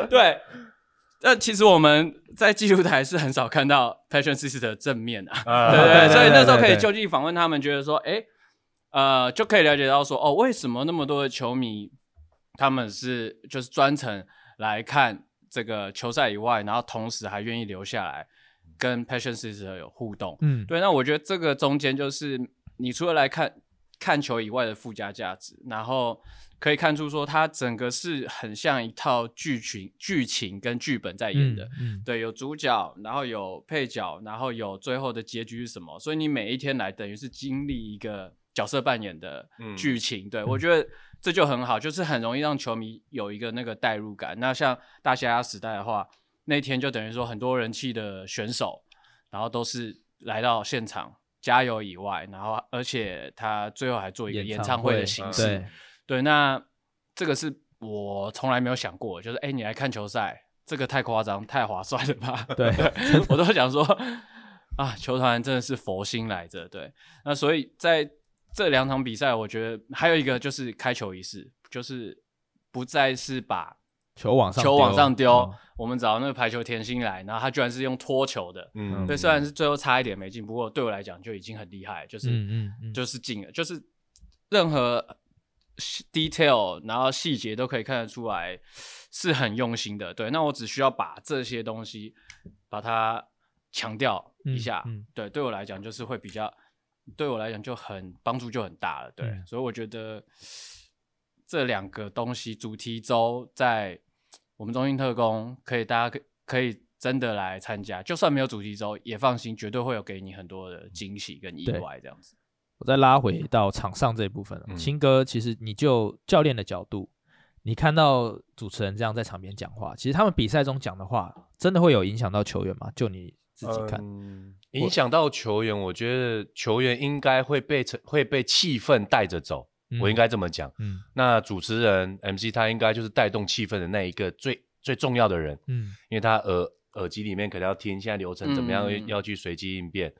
对。那其实我们在记录台是很少看到 Passion Sister 的正面啊，啊对对对，所以那时候可以就近访问他们，觉得说，哎，呃，就可以了解到说，哦，为什么那么多的球迷他们是就是专程来看这个球赛以外，然后同时还愿意留下来跟 Passion Sister 有互动，嗯，对，那我觉得这个中间就是你除了来看看球以外的附加价值，然后。可以看出，说它整个是很像一套剧情、剧情跟剧本在演的。嗯，嗯对，有主角，然后有配角，然后有最后的结局是什么？所以你每一天来，等于是经历一个角色扮演的剧情。嗯、对，我觉得这就很好，就是很容易让球迷有一个那个代入感。那像大虾鸭时代的话，那天就等于说很多人气的选手，然后都是来到现场加油以外，然后而且他最后还做一个演唱会的形式。对，那这个是我从来没有想过，就是哎，你来看球赛，这个太夸张，太划算了吧？对，我都想说啊，球团真的是佛心来着。对，那所以在这两场比赛，我觉得还有一个就是开球仪式，就是不再是把球往上球往上丢，嗯、我们找那个排球甜心来，然后他居然是用托球的，嗯，对，虽然是最后差一点没进，不过对我来讲就已经很厉害，就是嗯嗯嗯就是进了，就是任何。detail，然后细节都可以看得出来，是很用心的。对，那我只需要把这些东西把它强调一下。嗯嗯、对，对我来讲就是会比较，对我来讲就很帮助就很大了。对，嗯、所以我觉得这两个东西主题周在我们中心特工可以，大家可可以真的来参加，就算没有主题周也放心，绝对会有给你很多的惊喜跟意外这样子。我再拉回到场上这一部分，青哥，其实你就教练的角度，你看到主持人这样在场边讲话，其实他们比赛中讲的话，真的会有影响到球员吗？就你自己看，嗯、影响到球员，我觉得球员应该会被会被气氛带着走，嗯、我应该这么讲。嗯，那主持人 MC 他应该就是带动气氛的那一个最最重要的人，嗯，因为他耳耳机里面可能要听现在流程怎么样，要去随机应变。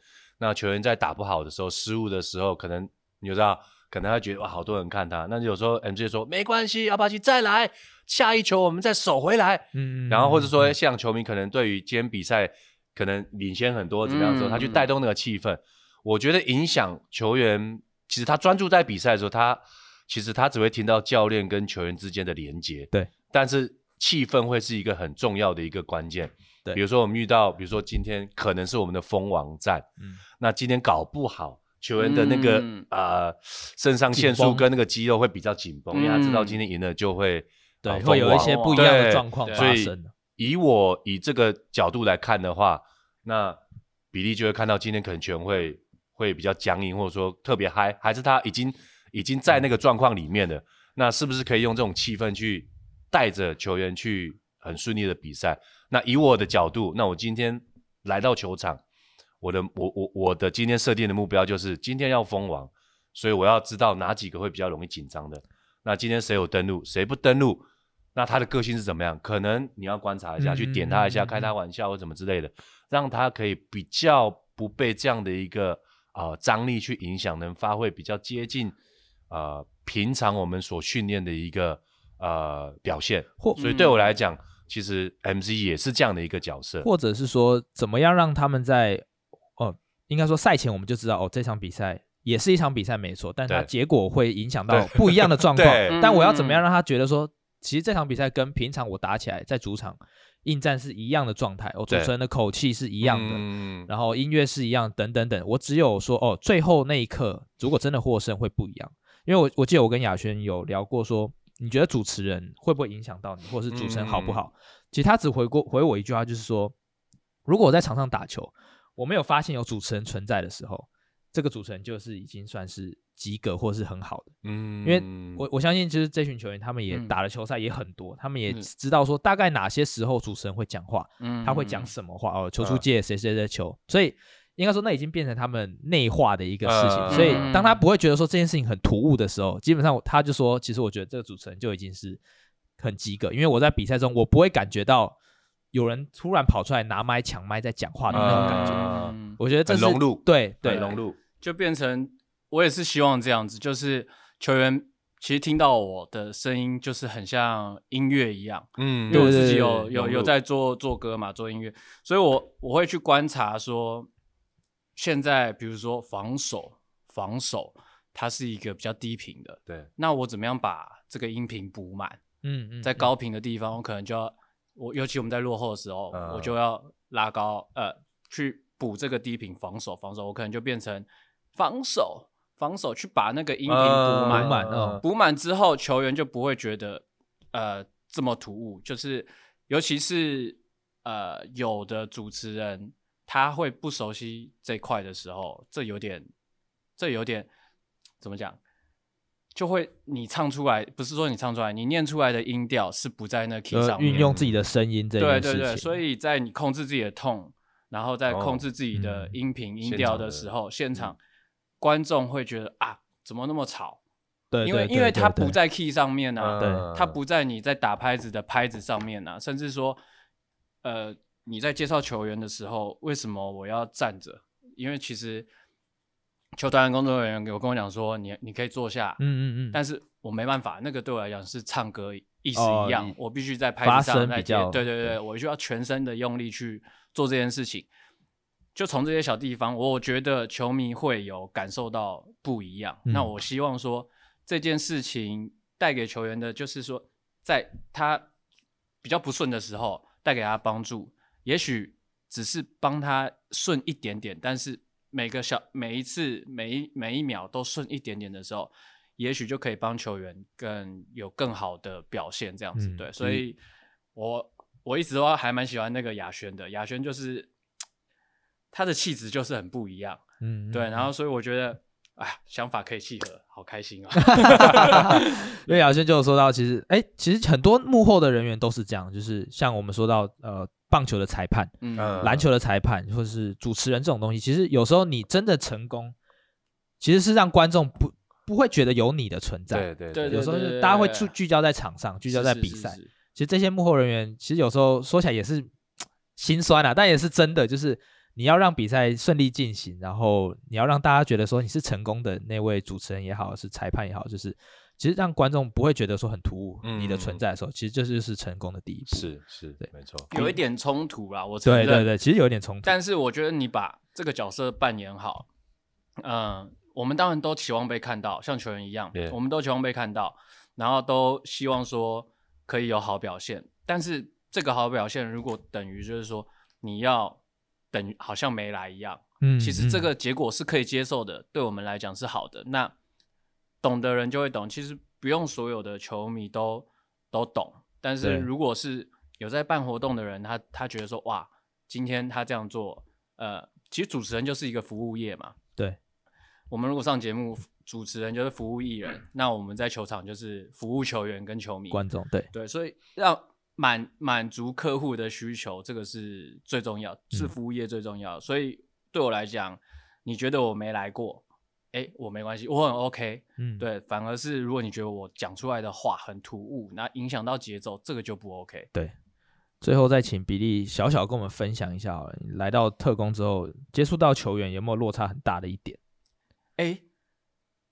嗯那球员在打不好的时候、失误的时候，可能你知道，可能他觉得哇，好多人看他。那有时候 MJ 说没关系，阿巴奇再来，下一球我们再守回来。嗯，然后或者说像球迷可能对于今天比赛可能领先很多怎么样的时候，他去带动那个气氛。我觉得影响球员，其实他专注在比赛的时候，他其实他只会听到教练跟球员之间的连接。对，但是气氛会是一个很重要的一个关键。对，比如说我们遇到，比如说今天可能是我们的封王战，嗯，那今天搞不好球员的那个、嗯、呃肾上腺素跟那个肌肉会比较紧绷，因为他知道今天赢了就会对会有一些不一样的状况发生。所以以我以这个角度来看的话，那比利就会看到今天可能球员会会比较僵硬，或者说特别嗨，还是他已经已经在那个状况里面了？那是不是可以用这种气氛去带着球员去很顺利的比赛？那以我的角度，那我今天来到球场。我的我我我的今天设定的目标就是今天要封王，所以我要知道哪几个会比较容易紧张的。那今天谁有登录，谁不登录？那他的个性是怎么样？可能你要观察一下，嗯、去点他一下，嗯、开他玩笑或什么之类的，嗯、让他可以比较不被这样的一个啊、呃、张力去影响，能发挥比较接近啊、呃、平常我们所训练的一个呃表现。或所以对我来讲，嗯、其实 MC 也是这样的一个角色，或者是说怎么样让他们在。哦，应该说赛前我们就知道，哦，这场比赛也是一场比赛没错，但它结果会影响到不一样的状 况。但我要怎么样让他觉得说，其实这场比赛跟平常我打起来在主场应战是一样的状态，哦，主持人的口气是一样的，对然后音乐是一样，等等等。我只有说，哦，最后那一刻如果真的获胜会不一样，因为我我记得我跟亚轩有聊过，说你觉得主持人会不会影响到你，或者是主持人好不好？嗯、其实他只回过回我一句话，就是说，如果我在场上打球。我没有发现有主持人存在的时候，这个主持人就是已经算是及格或是很好的。嗯，因为我我相信，就是这群球员他们也打了球赛也很多，嗯、他们也知道说大概哪些时候主持人会讲话，嗯，他会讲什么话哦，球出界谁谁的球，所以应该说那已经变成他们内化的一个事情。嗯、所以当他不会觉得说这件事情很突兀的时候，基本上他就说，其实我觉得这个主持人就已经是很及格，因为我在比赛中我不会感觉到。有人突然跑出来拿麦抢麦在讲话的那种感觉，嗯、我觉得这是融入，对对融入，就变成我也是希望这样子，就是球员其实听到我的声音就是很像音乐一样，嗯，因为我自己有有有在做做歌嘛，做音乐，所以我我会去观察说，现在比如说防守防守它是一个比较低频的，对，那我怎么样把这个音频补满？嗯嗯，在高频的地方我可能就要。我尤其我们在落后的时候，嗯、我就要拉高，呃，去补这个低频防守，防守我可能就变成防守，防守去把那个音频补满，补满、嗯，补满之后球员就不会觉得呃这么突兀，就是尤其是呃有的主持人他会不熟悉这块的时候，这有点，这有点怎么讲？就会你唱出来，不是说你唱出来，你念出来的音调是不在那 key 上面，运用自己的声音这。对对对，所以在你控制自己的 tone，然后在控制自己的音频、哦、音调的时候，现场，现场观众会觉得啊，怎么那么吵？对，因为因为它不在 key 上面啊，对，它不在你在打拍子的拍子上面啊，甚至说，呃，你在介绍球员的时候，为什么我要站着？因为其实。球团工作人员有跟我讲说，你你可以坐下，嗯嗯嗯，但是我没办法，那个对我来讲是唱歌意思一样，我必须在拍子上来接，对对对，我需要全身的用力去做这件事情。就从这些小地方，我觉得球迷会有感受到不一样。那我希望说这件事情带给球员的，就是说在他比较不顺的时候，带给他帮助，也许只是帮他顺一点点，但是。每个小每一次每一每一秒都顺一点点的时候，也许就可以帮球员更有更好的表现，这样子、嗯、对。所以我，我我一直都还蛮喜欢那个亚轩的，亚轩就是他的气质就是很不一样，嗯，对。然后，所以我觉得，哎呀，想法可以契合，好开心啊！因为亚轩就有说到，其实，哎，其实很多幕后的人员都是这样，就是像我们说到，呃。棒球的裁判，嗯，篮球的裁判，或者是主持人这种东西，其实有时候你真的成功，其实是让观众不不会觉得有你的存在。对对对，有时候是大家会聚聚焦在场上，聚焦在比赛。其实这些幕后人员，其实有时候说起来也是心酸啊，但也是真的，就是你要让比赛顺利进行，然后你要让大家觉得说你是成功的那位主持人也好，是裁判也好，就是。其实让观众不会觉得说很突兀，你的存在的时候，其实这就是成功的第一步。是是，对，没错。有一点冲突啦，我承认。对对对，其实有一点冲突。但是我觉得你把这个角色扮演好，嗯，我们当然都期望被看到，像球员一样，我们都期望被看到，然后都希望说可以有好表现。但是这个好表现如果等于就是说你要等于好像没来一样，嗯，其实这个结果是可以接受的，嗯、对我们来讲是好的。那懂的人就会懂，其实不用所有的球迷都都懂，但是如果是有在办活动的人，他他觉得说哇，今天他这样做，呃，其实主持人就是一个服务业嘛。对，我们如果上节目，主持人就是服务艺人，那我们在球场就是服务球员跟球迷、观众。对对，所以让满满足客户的需求，这个是最重要，是服务业最重要。嗯、所以对我来讲，你觉得我没来过？哎，我没关系，我很 OK。嗯，对，反而是如果你觉得我讲出来的话很突兀，那影响到节奏，这个就不 OK。对，最后再请比利小小跟我们分享一下好了，你来到特工之后，接触到球员有没有落差很大的一点？哎，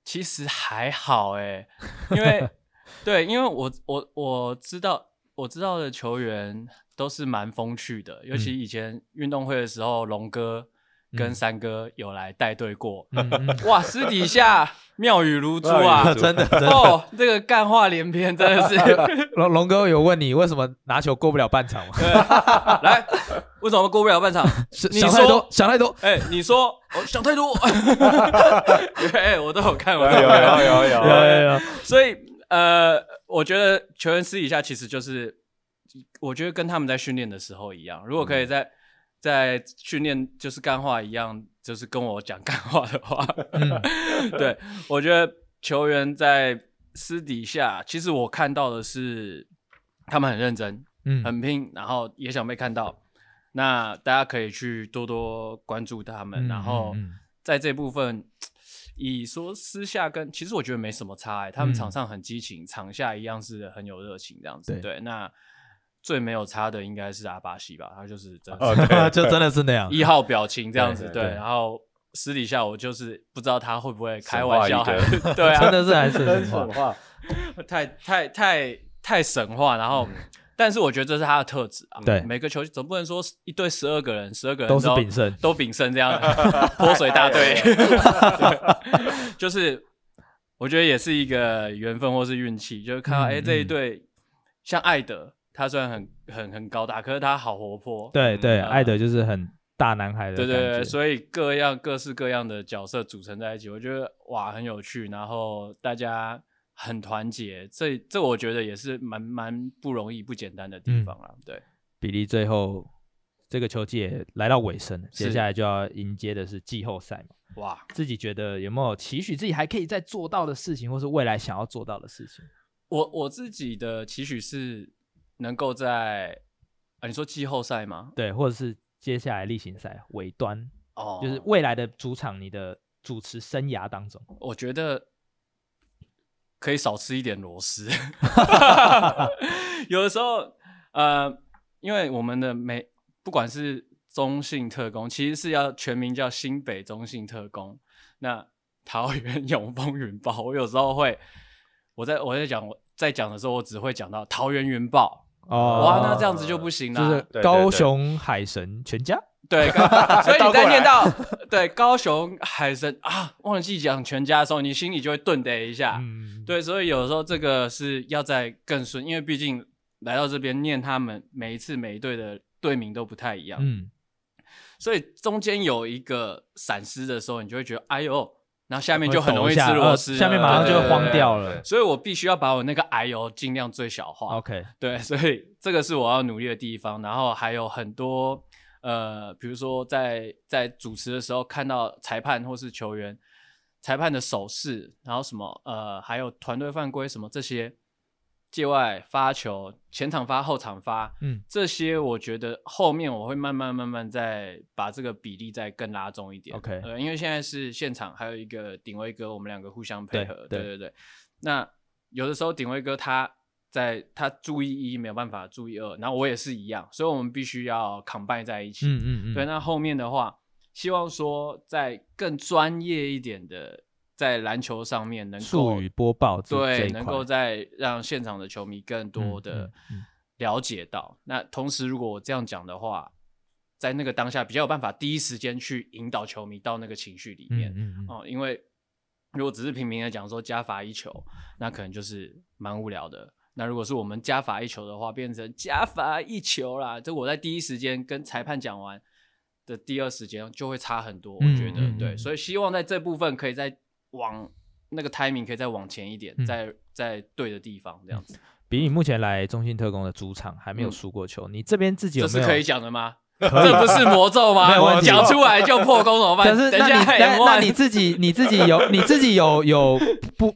其实还好哎，因为 对，因为我我我知道我知道的球员都是蛮风趣的，尤其以前运动会的时候，龙哥。跟三哥有来带队过，嗯、哇，私底下妙语如珠啊，真的，真的哦，这个干话连篇，真的是。龙龙哥有问你为什么拿球过不了半场吗？来，为什么过不了半场？你想太多，想太多。哎、欸，你说，我想太多。哎、欸，我都有看，我都有看，有有有有有有有。所以，呃，我觉得球员私底下其实就是，我觉得跟他们在训练的时候一样，如果可以在。在训练就是干话一样，就是跟我讲干话的话，嗯、对，我觉得球员在私底下，其实我看到的是他们很认真，嗯，很拼，然后也想被看到。那大家可以去多多关注他们，嗯、然后在这部分，以说私下跟，其实我觉得没什么差、欸，他们场上很激情，嗯、场下一样是很有热情这样子，对，对，那。最没有差的应该是阿巴西吧，他就是真的是，哦、就真的是那样，一号表情这样子，对，对，对，对。然后私底下我就是不知道他会不会开玩笑，还是对啊，真的是还是 神话，太太太太神话。然后，嗯、但是我觉得这是他的特质啊。对，每个球总不能说一队十二个人，十二个人都，都是炳胜，都炳胜这样 泼水大队，就是我觉得也是一个缘分或是运气，就是看到哎、嗯欸、这一队像艾德。他虽然很很很高大，可是他好活泼。对对，艾德就是很大男孩的。对对对，所以各样各式各样的角色组成在一起，我觉得哇很有趣，然后大家很团结，这这我觉得也是蛮蛮不容易、不简单的地方啦。嗯、对，比利最后这个球季也来到尾声，接下来就要迎接的是季后赛嘛。哇，自己觉得有没有期许自己还可以再做到的事情，或是未来想要做到的事情？我我自己的期许是。能够在啊，你说季后赛吗？对，或者是接下来例行赛尾端哦，就是未来的主场，你的主持生涯当中，我觉得可以少吃一点螺丝。有的时候，呃，因为我们的每不管是中信特工，其实是要全名叫新北中信特工。那桃园永丰云豹，我有时候会，我在我在讲我在讲的时候，我只会讲到桃园云豹。哦，哇，那这样子就不行了。就是高雄海神全家，对，所以你在念到对高雄海神啊，忘记讲全家的时候，你心里就会顿的一下。嗯，对，所以有时候这个是要再更顺，因为毕竟来到这边念他们每一次每一队的队名都不太一样。嗯，所以中间有一个闪失的时候，你就会觉得哎呦。然后下面就很容易吃螺丝，下面马上就会慌掉了。所以我必须要把我那个癌油尽量最小化。OK，对，所以这个是我要努力的地方。然后还有很多呃，比如说在在主持的时候看到裁判或是球员裁判的手势，然后什么呃，还有团队犯规什么这些。界外发球，前场发，后场发，嗯，这些我觉得后面我会慢慢慢慢再把这个比例再更拉重一点。OK，呃，因为现在是现场还有一个顶威哥，我们两个互相配合，对对对，对。那有的时候顶威哥他在他注意一没有办法注意二，然后我也是一样，所以我们必须要 combine 在一起。嗯嗯嗯。对，那后面的话，希望说在更专业一点的。在篮球上面能够术语播报，对，能够在让现场的球迷更多的了解到。嗯嗯嗯、那同时，如果我这样讲的话，在那个当下比较有办法第一时间去引导球迷到那个情绪里面。嗯因为如果只是平平的讲说加罚一球，那可能就是蛮无聊的。那如果是我们加罚一球的话，变成加罚一球啦。这我在第一时间跟裁判讲完。的第二时间就会差很多。嗯、我觉得、嗯、对，所以希望在这部分可以再往那个 timing 可以再往前一点，嗯、在在对的地方这样子。比你目前来中信特工的主场还没有输过球，嗯、你这边自己有没有？这是可以讲的吗？这不是魔咒吗？讲出来就破功怎么办？可是那你那，那你自己你自己有你自己有有不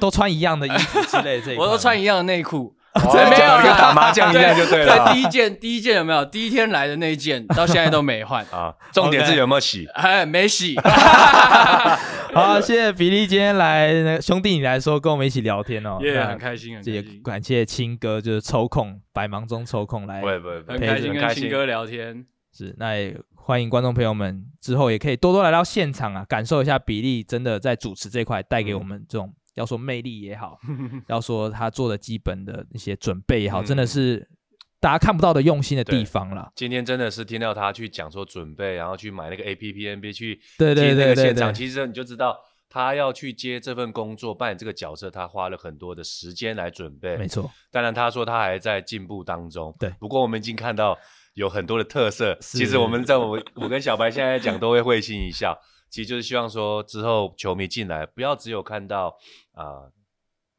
都穿一样的衣服之类的这？我都穿一样的内裤。哦、没有跟打麻将一样就对了。对，第一件第一件有没有？第一天来的那一件 到现在都没换啊。重点是有没有洗？哎，没洗。好，谢谢比利今天来兄弟你来说跟我们一起聊天哦，也、yeah, 很开心，很开心。也感谢青哥就是抽空百忙中抽空来，对对对，很开心跟青哥聊天。是，那也欢迎观众朋友们之后也可以多多来到现场啊，感受一下比利真的在主持这块带给我们这种。要说魅力也好，要说他做的基本的一些准备也好，真的是大家看不到的用心的地方了。今天真的是听到他去讲说准备，然后去买那个 APP NBA 去对对对对现场，其实你就知道他要去接这份工作，扮演这个角色，他花了很多的时间来准备。没错，当然他说他还在进步当中。对，不过我们已经看到有很多的特色。其实我们在我我跟小白现在讲都会会心一笑。其实就是希望说之后球迷进来不要只有看到啊。呃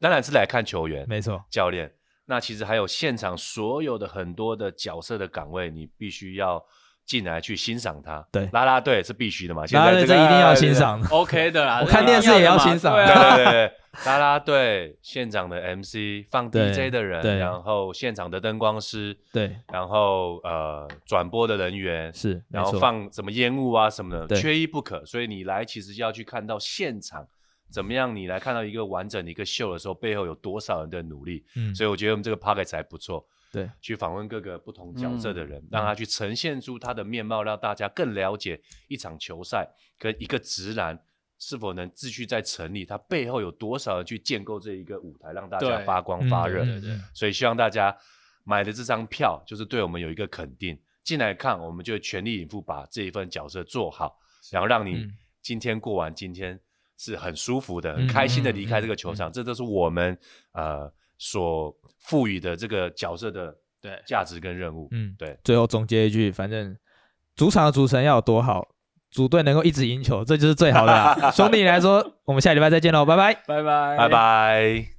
当然是来看球员，没错，教练。那其实还有现场所有的很多的角色的岗位，你必须要进来去欣赏他。对，啦啦队是必须的嘛，啦啦队这一定要欣赏，OK 的啦。我看电视也要欣赏，对对对，啦啦队现场的 MC 放 DJ 的人，然后现场的灯光师，对，然后呃转播的人员是，然后放什么烟雾啊什么的，缺一不可。所以你来其实要去看到现场。怎么样？你来看到一个完整的一个秀的时候，背后有多少人的努力？嗯，所以我觉得我们这个 p o c k e t 还不错。对，去访问各个不同角色的人，嗯、让他去呈现出他的面貌，让大家更了解一场球赛跟一个直男是否能继续在成立，他背后有多少人去建构这一个舞台，让大家发光发热。对，嗯、对对对。所以希望大家买的这张票，就是对我们有一个肯定。进来看，我们就全力以赴把这一份角色做好，然后让你今天过完今天。是很舒服的，很开心的离开这个球场，嗯嗯嗯、这都是我们呃所赋予的这个角色的对价值跟任务。嗯，对。最后总结一句，反正主场的主持人要有多好，组队能够一直赢球，这就是最好的。兄弟来说，我们下礼拜再见喽，拜拜，拜拜，拜拜。